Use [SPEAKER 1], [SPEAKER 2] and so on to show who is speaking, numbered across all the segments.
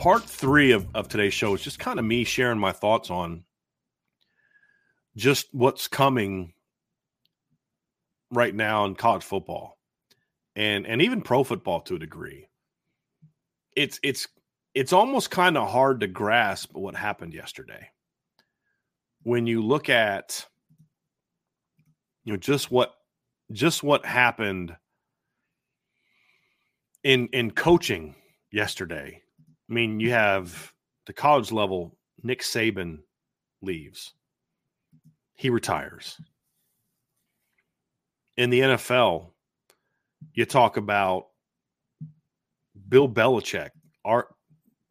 [SPEAKER 1] Part three of, of today's show is just kind of me sharing my thoughts on just what's coming right now in college football and and even pro football to a degree. It's it's it's almost kind of hard to grasp what happened yesterday. When you look at you know just what just what happened in in coaching yesterday I mean, you have the college level, Nick Saban leaves, he retires. In the NFL, you talk about Bill Belichick art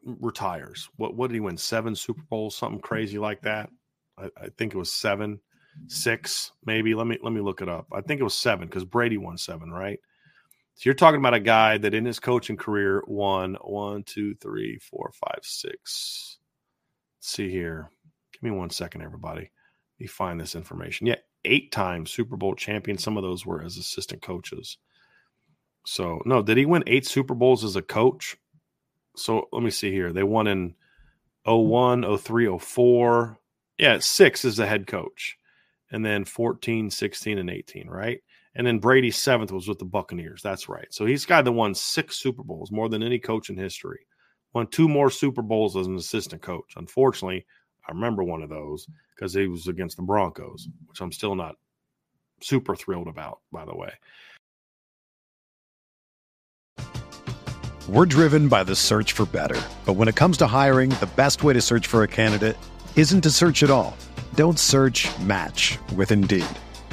[SPEAKER 1] retires. What what did he win? Seven Super Bowls, something crazy like that. I, I, think it was seven, six, maybe. Let me let me look it up. I think it was seven because Brady won seven, right? So you're talking about a guy that in his coaching career won one, two, three, four, five, six. Let's see here. Give me one second, everybody. Let me find this information. Yeah, eight times Super Bowl champion. Some of those were as assistant coaches. So, no, did he win eight Super Bowls as a coach? So let me see here. They won in 01, 03, 04. Yeah, six as the head coach. And then 14, 16, and 18, right? And then Brady's seventh was with the Buccaneers. That's right. So he's got the won six Super Bowls, more than any coach in history. Won two more Super Bowls as an assistant coach. Unfortunately, I remember one of those because he was against the Broncos, which I'm still not super thrilled about, by the way.
[SPEAKER 2] We're driven by the search for better. But when it comes to hiring, the best way to search for a candidate isn't to search at all. Don't search match with Indeed.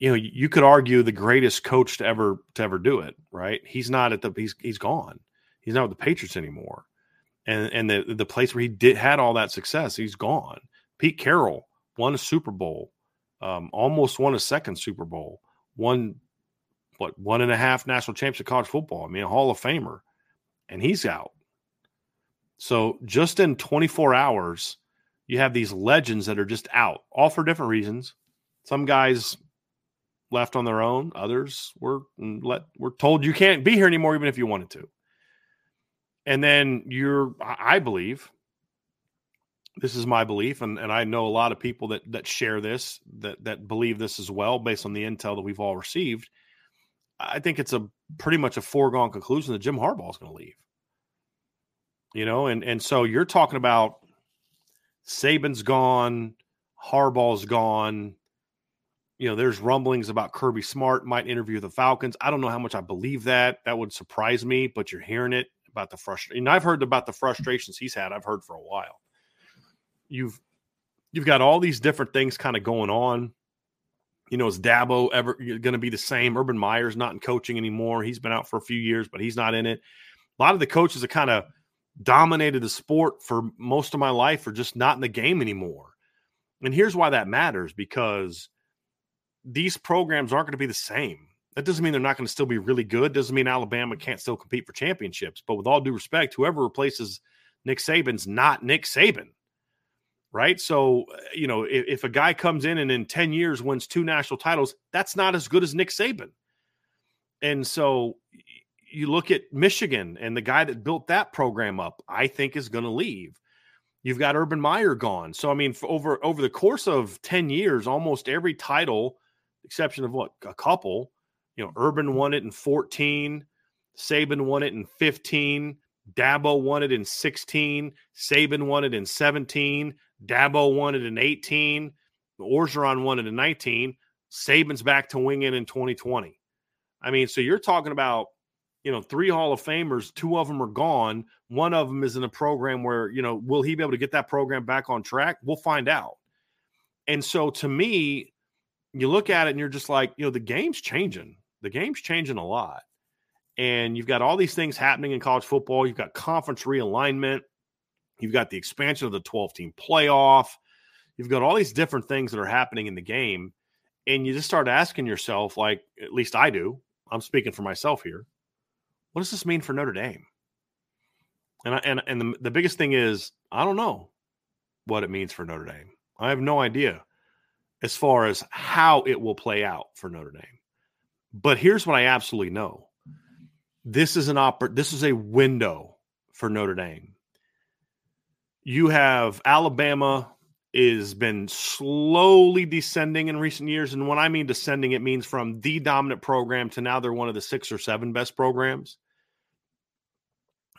[SPEAKER 1] You know, you could argue the greatest coach to ever to ever do it, right? He's not at the he's he's gone. He's not with the Patriots anymore. And and the the place where he did had all that success, he's gone. Pete Carroll won a Super Bowl, um, almost won a second Super Bowl, won what one and a half national championship college football. I mean, a Hall of Famer, and he's out. So just in 24 hours, you have these legends that are just out, all for different reasons. Some guys left on their own. Others were mm, let were told you can't be here anymore, even if you wanted to. And then you're, I believe, this is my belief, and, and I know a lot of people that that share this, that that believe this as well, based on the intel that we've all received. I think it's a pretty much a foregone conclusion that Jim Harbaugh is going to leave. You know, and and so you're talking about Saban's gone, Harbaugh's gone, you know, there's rumblings about Kirby Smart might interview the Falcons. I don't know how much I believe that. That would surprise me, but you're hearing it about the frustration. I've heard about the frustrations he's had. I've heard for a while. You've you've got all these different things kind of going on. You know, is Dabo ever going to be the same? Urban Meyer's not in coaching anymore. He's been out for a few years, but he's not in it. A lot of the coaches that kind of dominated the sport for most of my life are just not in the game anymore. And here's why that matters because – these programs aren't going to be the same. That doesn't mean they're not going to still be really good. Doesn't mean Alabama can't still compete for championships. But with all due respect, whoever replaces Nick Saban's not Nick Saban, right? So, uh, you know, if, if a guy comes in and in 10 years wins two national titles, that's not as good as Nick Saban. And so you look at Michigan and the guy that built that program up, I think is going to leave. You've got Urban Meyer gone. So I mean, over over the course of 10 years, almost every title exception of what a couple. You know, Urban mm-hmm. won it in 14, Saban won it in 15, Dabo won it in 16, Saban won it in 17, Dabo won it in 18, Orgeron won it in 19, Saban's back to wing it in 2020. I mean, so you're talking about, you know, three Hall of Famers, two of them are gone. One of them is in a program where, you know, will he be able to get that program back on track? We'll find out. And so to me, you look at it and you're just like, you know, the game's changing. The game's changing a lot. And you've got all these things happening in college football. You've got conference realignment. You've got the expansion of the 12 team playoff. You've got all these different things that are happening in the game. And you just start asking yourself, like, at least I do. I'm speaking for myself here. What does this mean for Notre Dame? And I, and and the, the biggest thing is I don't know what it means for Notre Dame. I have no idea as far as how it will play out for Notre Dame. But here's what I absolutely know. This is an oper- this is a window for Notre Dame. You have Alabama is been slowly descending in recent years and when I mean descending it means from the dominant program to now they're one of the 6 or 7 best programs.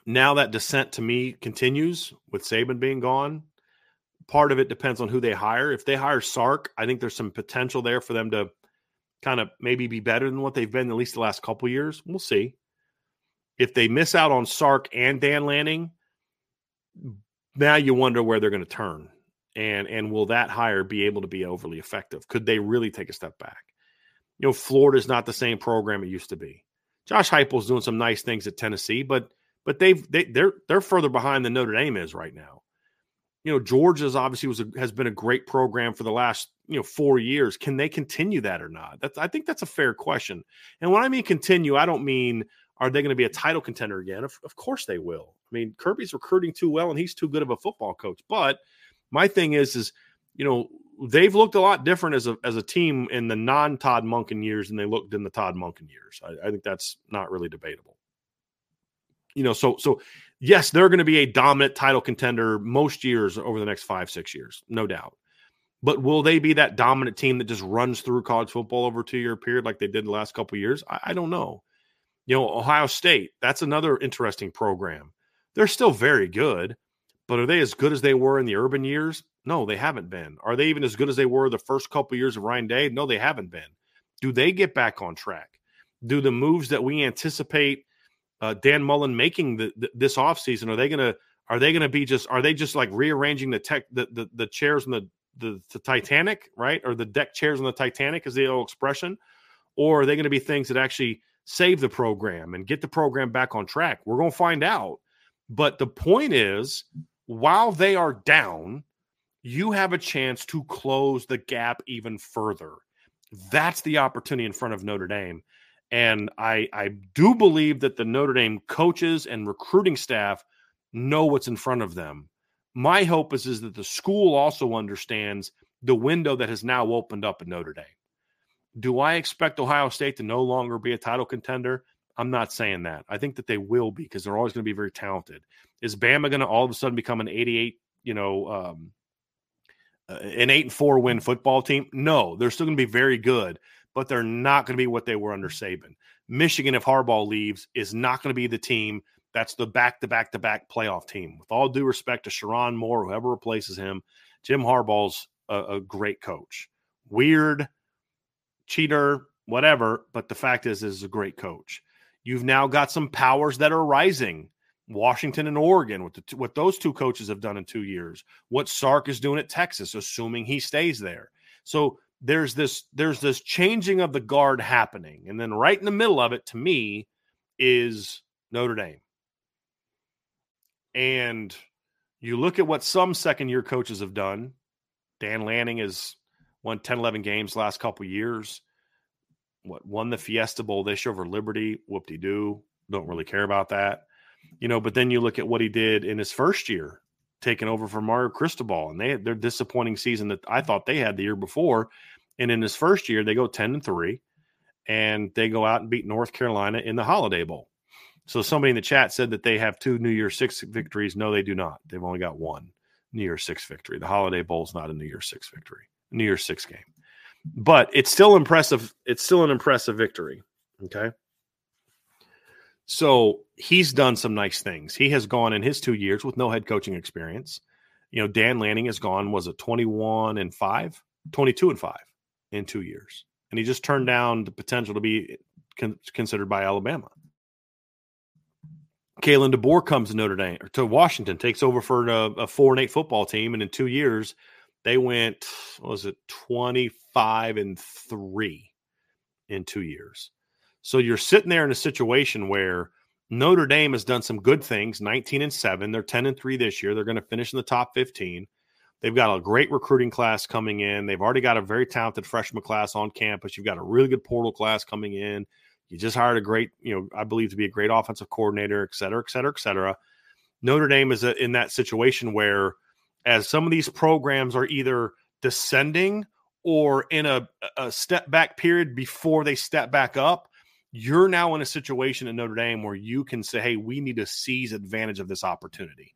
[SPEAKER 1] Now that descent to me continues with Saban being gone Part of it depends on who they hire. If they hire Sark, I think there's some potential there for them to kind of maybe be better than what they've been at least the last couple years. We'll see. If they miss out on Sark and Dan Lanning, now you wonder where they're going to turn. And and will that hire be able to be overly effective? Could they really take a step back? You know, Florida's not the same program it used to be. Josh Heupel's doing some nice things at Tennessee, but but they've they, they're they're further behind than Notre Dame is right now you know Georgia's obviously was a, has been a great program for the last you know four years. Can they continue that or not? That's I think that's a fair question. And when I mean continue, I don't mean are they going to be a title contender again? Of, of course they will. I mean Kirby's recruiting too well, and he's too good of a football coach. But my thing is, is you know they've looked a lot different as a as a team in the non Todd Monken years than they looked in the Todd Monken years. I, I think that's not really debatable. You know, so so yes, they're going to be a dominant title contender most years over the next five, six years, no doubt. But will they be that dominant team that just runs through college football over two year period like they did the last couple years? I, I, don't know. You know, Ohio State, that's another interesting program. They're still very good, but are they as good as they were in the urban years? No, they haven't been. Are they even as good as they were the first couple years of Ryan Day? No, they haven't been. Do they get back on track? Do the moves that we anticipate uh, Dan Mullen making the, the, this offseason? Are they to are they to be just are they just like rearranging the tech the, the, the chairs in the the, the Titanic, right? Or the deck chairs on the Titanic is the old expression? Or are they going to be things that actually save the program and get the program back on track? We're to find out. But the point is, while they are down, you have a chance to close the gap even further. That's the opportunity in front of Notre Dame. And I, I do believe that the Notre Dame coaches and recruiting staff know what's in front of them. My hope is, is that the school also understands the window that has now opened up in Notre Dame. Do I expect Ohio State to no longer be a title contender? I'm not saying that. I think that they will be because they're always going to be very talented. Is Bama going to all of a sudden become an 88, you know, um, uh, an eight and four win football team? No, they're still going to be very good, but they're not going to be what they were under mm. Saban. Michigan, if Harbaugh leaves, is not going to be the team that's the back to back to back playoff team. With all due respect to Sherrone Moore, whoever replaces him, Jim Harbaugh's a, a great coach. Weird, cheater, whatever, but the fact is, is a great coach. You've now got some powers that are rising. Washington and Oregon, what, the, what those two coaches have done in two years, what Sark is doing at Texas, assuming he stays there. So there's this there's this changing of the guard happening, and then right in the middle of it, to me, is Notre Dame. And you look at what some second year coaches have done. Dan Lanning has won 10, 11 games last couple years. What won the Fiesta Bowl this year over Liberty? Whoop de doo. Don't really care about that. You know, but then you look at what he did in his first year, taking over for Mario Cristobal, and they had their disappointing season that I thought they had the year before. And in his first year, they go 10 and 3, and they go out and beat North Carolina in the Holiday Bowl. So somebody in the chat said that they have two New Year Six victories. No, they do not. They've only got one New Year Six victory. The Holiday Bowl is not a New Year Six victory, New Year Six game, but it's still impressive. It's still an impressive victory. Okay. So he's done some nice things. He has gone in his two years with no head coaching experience. You know, Dan Lanning has gone, was it 21 and 5, 22 and 5 in two years. And he just turned down the potential to be con- considered by Alabama. Kalen DeBoer comes to Notre Dame or to Washington, takes over for a, a, four and eight football team, and in two years they went was it twenty five and three in two years. So you're sitting there in a situation where Notre Dame has done some good things, 19 and 7. They're 10 and 3 this year. They're going to finish in the top 15. They've got a great recruiting class coming in. They've already got a very talented freshman class on campus. You've got a really good portal class coming in. You just hired a great, you know, I believe to be a great offensive coordinator, et cetera, et cetera, et cetera. Notre Dame is uh, in that situation where, as some of these programs are either descending or in a, a step back period before they step back up, you're now in a situation in Notre Dame where you can say, hey, we need to seize advantage of this opportunity.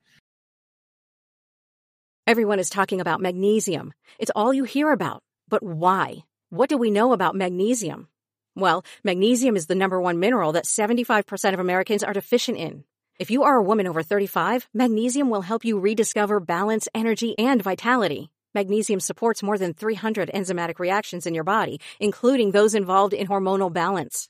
[SPEAKER 3] Everyone is talking about magnesium. It's all you hear about. But why? What do we know about magnesium? Well, magnesium is the number one mineral that 75% of Americans are deficient in. If you are a woman over 35, magnesium will help you rediscover balance, energy, and vitality. Magnesium supports more than 300 enzymatic reactions in your body, including those involved in hormonal balance.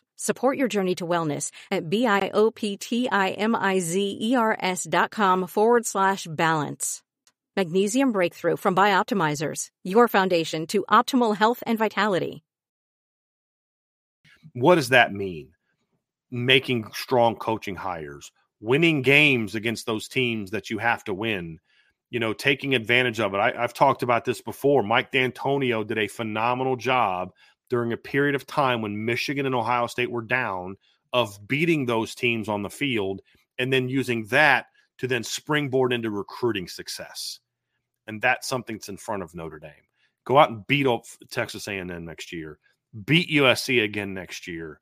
[SPEAKER 3] Support your journey to wellness at B-I-O-P-T-I-M-I-Z-E-R-S dot com forward slash balance. Magnesium Breakthrough from Bioptimizers, your foundation to optimal health and vitality.
[SPEAKER 1] What does that mean? making strong coaching hires, winning games against those teams that you have to win, you know, taking advantage of it. I, have talked about this before. Mike Dantonio did a phenomenal job during a period of time when Michigan and Ohio State were down of beating those teams on the field and then using that to then springboard into recruiting success. And that's something that's in front of Notre Dame. Go out and beat up Texas A&M next year. Beat USC again next year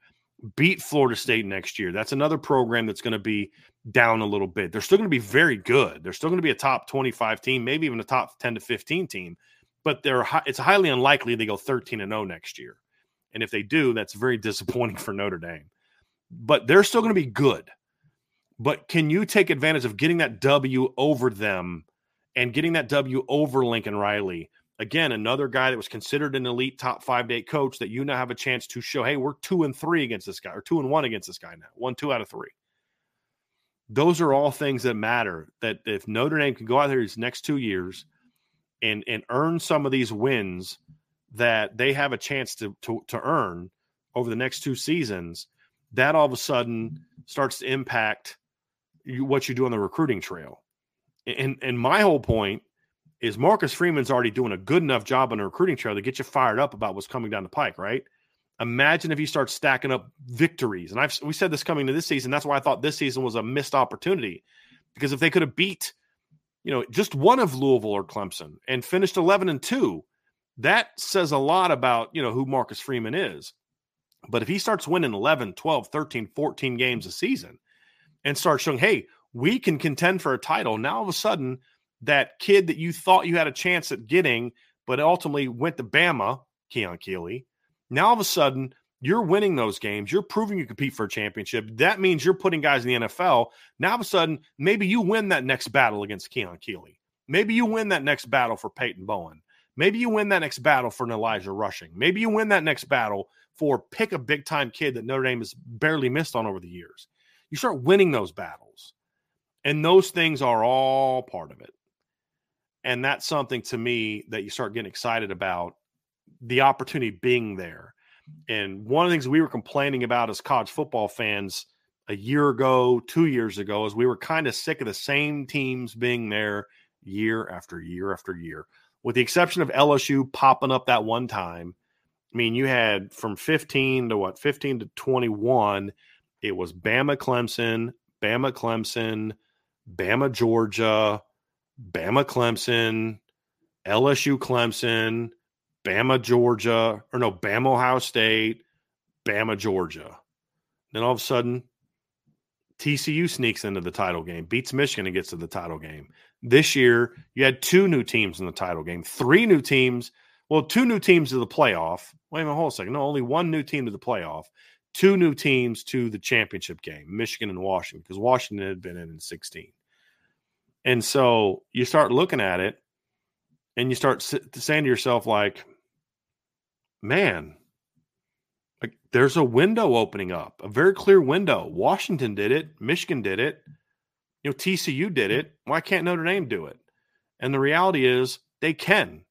[SPEAKER 1] beat Florida State next year. That's another program that's going to be down a little bit. They're still going to be very good. They're still going to be a top 25 team, maybe even a top 10 to 15 team, but they're it's highly unlikely they go 13 and 0 next year. And if they do, that's very disappointing for Notre Dame. But they're still going to be good. But can you take advantage of getting that W over them and getting that W over Lincoln Riley? Again, another guy that was considered an elite top five eight coach that you now have a chance to show, hey, we're two and three against this guy, or two and one against this guy now, one, two out of three. Those are all things that matter. That if Notre Dame can go out there these next two years and and earn some of these wins that they have a chance to to, to earn over the next two seasons, that all of a sudden starts to impact you, what you do on the recruiting trail. And and my whole point is Marcus Freeman's already doing a good enough job on the recruiting trail to get you fired up about what's coming down the pike, right? Imagine if he starts stacking up victories. And I've we said this coming to this season. That's why I thought this season was a missed opportunity. Because if they could have beat, you know, just one of Louisville or Clemson and finished 11 and 2, that says a lot about, you know, who Marcus Freeman is. But if he starts winning 11, 12, 13, 14 games a season and starts showing, hey, we can contend for a title, now all of a sudden, that kid that you thought you had a chance at getting, but ultimately went to Bama, Keon Keeley, now all of a sudden, you're winning those games. You're proving you compete for a championship. That means you're putting guys in the NFL. Now, all of a sudden, maybe you win that next battle against Keon Keeley. Maybe you win that next battle for Peyton Bowen. Maybe you win that next battle for an Elijah Rushing. Maybe you win that next battle for pick a big time kid that Notre Dame has barely missed on over the years. You start winning those battles. And those things are all part of it. And that's something to me that you start getting excited about the opportunity being there. And one of the things we were complaining about as college football fans a year ago, two years ago, is we were kind of sick of the same teams being there year after year after year, with the exception of LSU popping up that one time. I mean, you had from 15 to what, 15 to 21, it was Bama Clemson, Bama Clemson, Bama Georgia, Bama Clemson, LSU Clemson, Bama, Georgia, or no, Bama, Ohio State, Bama, Georgia. Then all of a sudden, TCU sneaks into the title game, beats Michigan and gets to the title game. This year, you had two new teams in the title game, three new teams. Well, two new teams to the playoff. Wait a minute, hold a second. No, only one new team to the playoff. Two new teams to the championship game, Michigan and Washington, because Washington had been in in 16. And so you start looking at it and you start saying to yourself, like, man, like there's a window opening up, a very clear window. Washington did it, Michigan did it, you know, TCU did it. Why can't Notre Dame do it? And the reality is they can.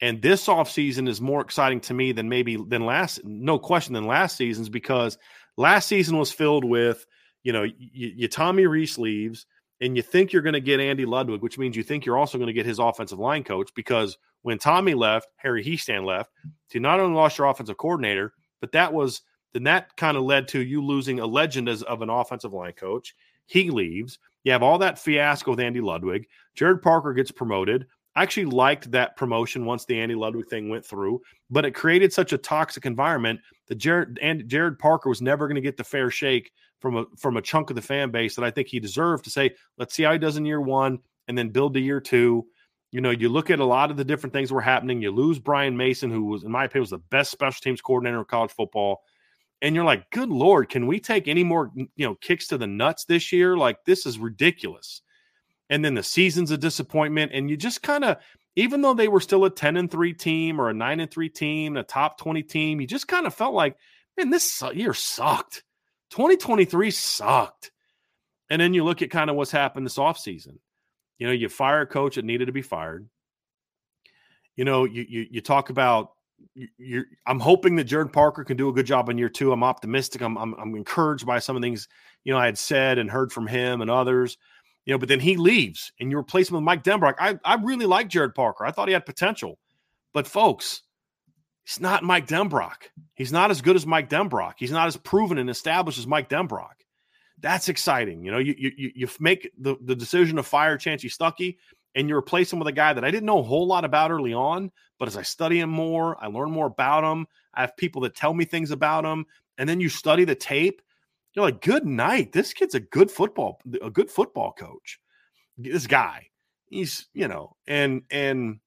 [SPEAKER 1] And this offseason is more exciting to me than maybe than last, no question than last season's because last season was filled with, you know, you, Tommy Rees leaves and you think you're going to get Andy Ludwig, which means you think you're also going to get his offensive line coach because when Tommy left, Harry Hiestand left, you not only lost your offensive coordinator, but that was then that kind of led to you losing a legend as of an offensive line coach. He leaves. You have all that fiasco with Andy Ludwig. Gerad Parker gets promoted. I actually liked that promotion once the Andy Ludwig thing went through, but it created such a toxic environment that Gerad and Gerad Parker was never going to get the fair shake from a from a chunk of the fan base that I think he deserved to say, let's see how he does in year one and then build to year two. You know, you look at a lot of the different things that were happening. You lose Brian Mason, who was, in my opinion, was the best special teams coordinator of college football. And you're like, good Lord, can we take any more, you know, kicks to the nuts this year? Like, this is ridiculous. And then the season's a disappointment. And you just kind of, even though they were still a 10 and 3 team or a 9 and 3 team, a top 20 team, you just kind of felt like, man, this year sucked. 2023 sucked. And then you look at kind of what's happened this offseason. You know, you fire a coach that needed to be fired. You know, you you, you talk about you I'm hoping that Gerad Parker can do a good job in year two. I'm optimistic. I'm, I'm I'm encouraged by some of the things you know I had said and heard from him and others. You know, but then he leaves and you replace him with Mike Denbrock. I I really like Gerad Parker. I thought he had potential, but folks, He's not Mike Denbrock. He's not as good as Mike Denbrock. He's not as proven and established as Mike Denbrock. That's exciting. You know, you you you make the, the decision to fire Chansi Stuckey and you replace him with a guy that I didn't know a whole lot about early on, but as I study him more, I learn more about him. I have people that tell me things about him, and then you study the tape. You're like, good night. This kid's a good football, a good football coach. This guy, he's you know, and and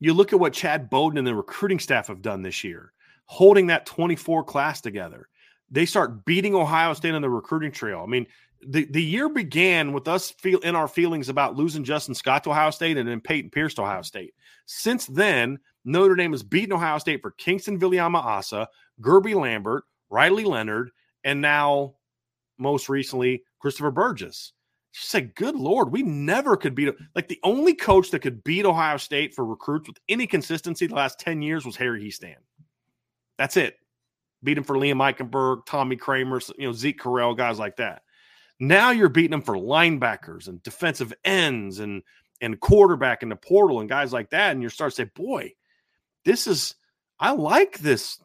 [SPEAKER 1] you look at what Chad Bowden and the recruiting staff have done this year. holding that 24 class together. They start beating Ohio State on the recruiting trail. I mean, the, the year began with us feel in our feelings about losing Justin Scott to Ohio State and then Payton Pierce to Ohio State. Since then, Notre Dame has beaten Ohio State for Kingston Viliamu-Asa, Guerby Lambert, Riley Leonard, and now most recently Christopher Burgess. She said, Good Lord, we never could beat like the only coach that could beat Ohio State for recruits with any consistency the last 10 years was Harry Hiestand. That's it. Beat him for Liam Eichenberg, Tommy Kramer, you know, Zeke Correll, guys like that. Now you're beating them for linebackers and defensive ends and and quarterback in the portal and guys like that. And you start to say, boy, this is I like this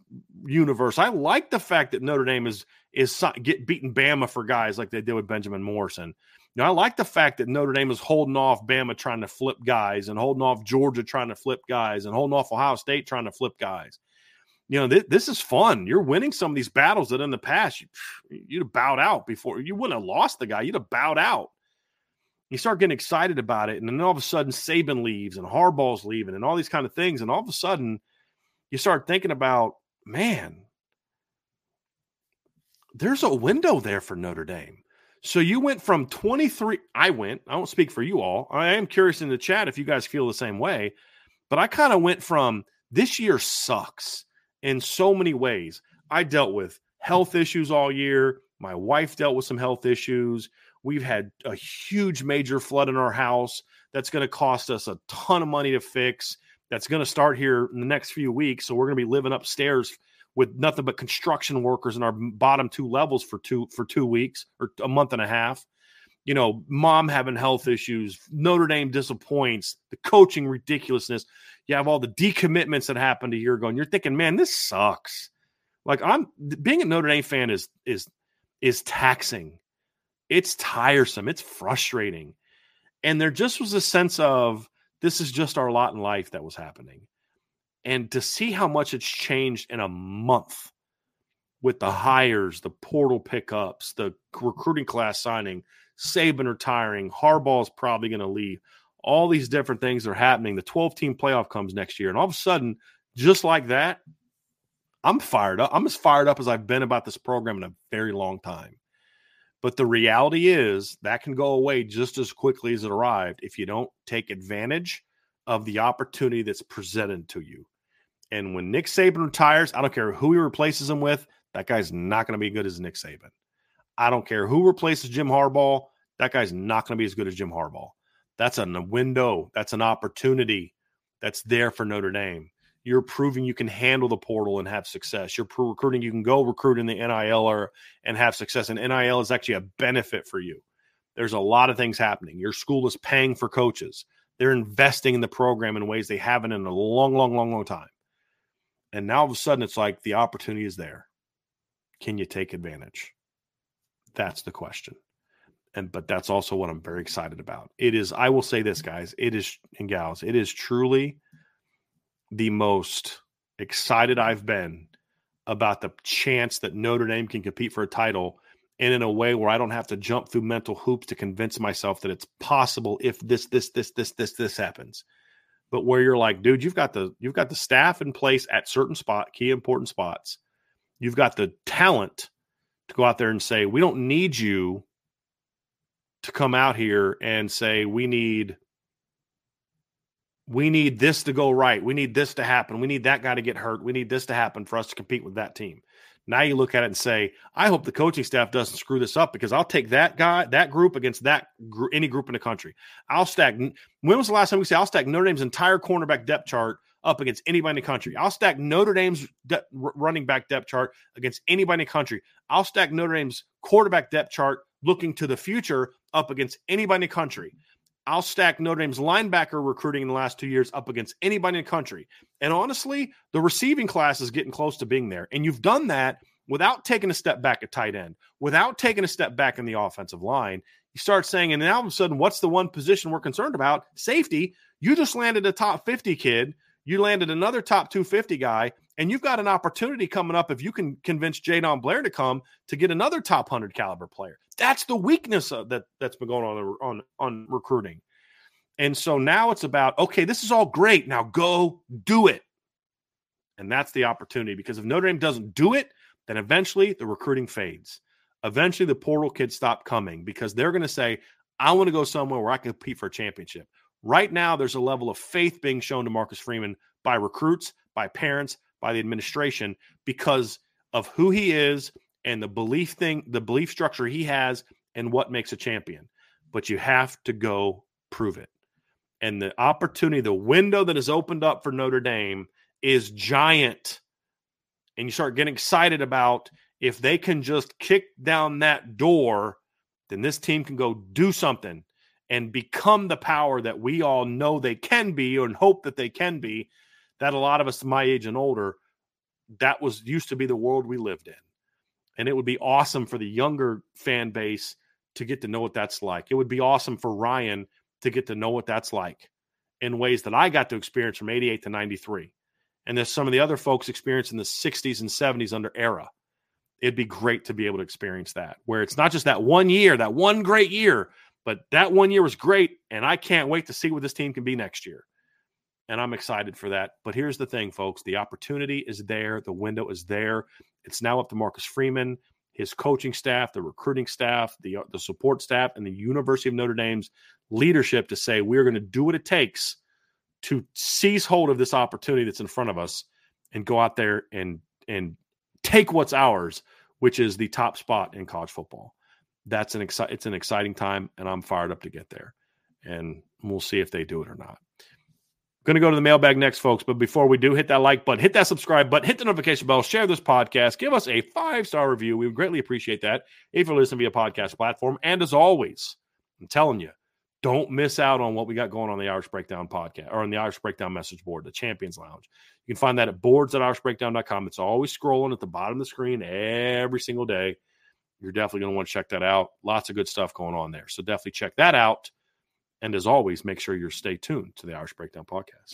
[SPEAKER 1] universe. I like the fact that Notre Dame is is get beating Bama for guys like they did with Benjamin Morrison. Now I like the fact that Notre Dame is holding off Bama trying to flip guys and holding off Georgia trying to flip guys and holding off Ohio State trying to flip guys. You know, th- this is fun. You're winning some of these battles that in the past you, you'd have bowed out before. You wouldn't have lost the guy. You'd have bowed out. You start getting excited about it, and then all of a sudden Saban leaves and Harbaugh's leaving and all these kind of things, and all of a sudden you start thinking about, man, there's a window there for Notre Dame. So you went from 23. I went, I won't speak for you all. I am curious in the chat if you guys feel the same way, but I kind of went from this year sucks in so many ways. I dealt with health issues all year. My wife dealt with some health issues. We've had a huge major flood in our house that's going to cost us a ton of money to fix. That's going to start here in the next few weeks. So we're going to be living upstairs with nothing but construction workers in our bottom two levels for two for two weeks or a month and a half. You know, mom having health issues, Notre Dame disappoints, the coaching ridiculousness. You have all the decommitments that happened a year ago, and you're thinking, man, this sucks. Like I'm being a Notre Dame fan is is is taxing. It's tiresome. It's frustrating. And there just was a sense of this is just our lot in life that was happening. And to see how much it's changed in a month with the hires, the portal pickups, the recruiting class signing, Saban retiring, Harbaugh's probably going to leave. All these different things are happening. The 12 team playoff comes next year. And all of a sudden, just like that, I'm fired up. I'm as fired up as I've been about this program in a very long time. But the reality is that can go away just as quickly as it arrived if you don't take advantage of the opportunity that's presented to you. And when Nick Saban retires, I don't care who he replaces him with, that guy's not going to be good as Nick Saban. I don't care who replaces Jim Harbaugh, that guy's not going to be as good as Jim Harbaugh. That's a window, that's an opportunity that's there for Notre Dame. You're proving you can handle the portal and have success. You're recruiting, you can go recruit in the NIL or, and have success. And NIL is actually a benefit for you. There's a lot of things happening. Your school is paying for coaches. They're investing in the program in ways they haven't in a long, long, long, long time. And now all of a sudden, it's like the opportunity is there. Can you take advantage? That's the question. And but that's also what I'm very excited about. It is, I will say this, guys, it is and gals, it is truly the most excited I've been about the chance that Notre Dame can compete for a title and in a way where I don't have to jump through mental hoops to convince myself that it's possible if this, this, this, this, this, this happens but where you're like, dude, you've got the you've got the staff in place at certain spot, key important spots. You've got the talent to go out there and say, we don't need you to come out here and say we need we need this to go right. We need this to happen. We need that guy to get hurt. We need this to happen for us to compete with that team. Now you look at it and say, I hope the coaching staff doesn't screw this up because I'll take that guy, that group against that gr- any group in the country. I'll stack. When was the last time we say I'll stack Notre Dame's entire cornerback depth chart up against anybody in the country? I'll stack Notre Dame's de- running back depth chart against anybody in the country. I'll stack Notre Dame's quarterback depth chart looking to the future up against anybody in the country. I'll stack Notre Dame's linebacker recruiting in the last two years up against anybody in the country. And honestly, the receiving class is getting close to being there. And you've done that without taking a step back at tight end, without taking a step back in the offensive line. You start saying, and now all of a sudden, what's the one position we're concerned about? Safety. You just landed a top 50 kid. You landed another top 250 guy, and you've got an opportunity coming up if you can convince Jadon Blair to come to get another top 100 caliber player. That's the weakness of that that's been going on on on recruiting. And so now it's about okay, this is all great. Now go do it. And that's the opportunity because if Notre Dame doesn't do it, then eventually the recruiting fades. Eventually the portal kids stop coming because they're going to say, I want to go somewhere where I can compete for a championship. Right now, there's a level of faith being shown to Marcus Freeman by recruits, by parents, by the administration because of who he is and the belief thing, the belief structure he has and what makes a champion. But you have to go prove it. And the opportunity, the window that has opened up for Notre Dame is giant. And you start getting excited about if they can just kick down that door, then this team can go do something and become the power that we all know they can be and hope that they can be. That a lot of us my age and older, that was used to be the world we lived in. And it would be awesome for the younger fan base to get to know what that's like. It would be awesome for Ryan to get to know what that's like in ways that I got to experience from 88 to 93. And there's some of the other folks experienced in the 60s and 70s under Ara. It'd be great to be able to experience that, where it's not just that one year, that one great year, but that one year was great. And I can't wait to see what this team can be next year. And I'm excited for that. But here's the thing, folks the opportunity is there, the window is there. It's now up to Marcus Freeman, his coaching staff, the recruiting staff, the, uh, the support staff, and the University of Notre Dame's leadership to say, we're going to do what it takes to seize hold of this opportunity that's in front of us and go out there and and take what's ours, which is the top spot in college football. That's an exci- it's an exciting time, and I'm fired up to get there. And we'll see if they do it or not. Going to go to the mailbag next, folks. But before we do, hit that like button, hit that subscribe button, hit the notification bell, share this podcast, give us a five star review. We would greatly appreciate that if you're listening via podcast platform. And as always, I'm telling you, don't miss out on what we got going on the Irish Breakdown podcast or on the Irish Breakdown message board, the Champions Lounge. You can find that at boards at irishbreakdown.com. It's always scrolling at the bottom of the screen every single day. You're definitely going to want to check that out. Lots of good stuff going on there. So definitely check that out. And as always, make sure you stay tuned to the Irish Breakdown podcast.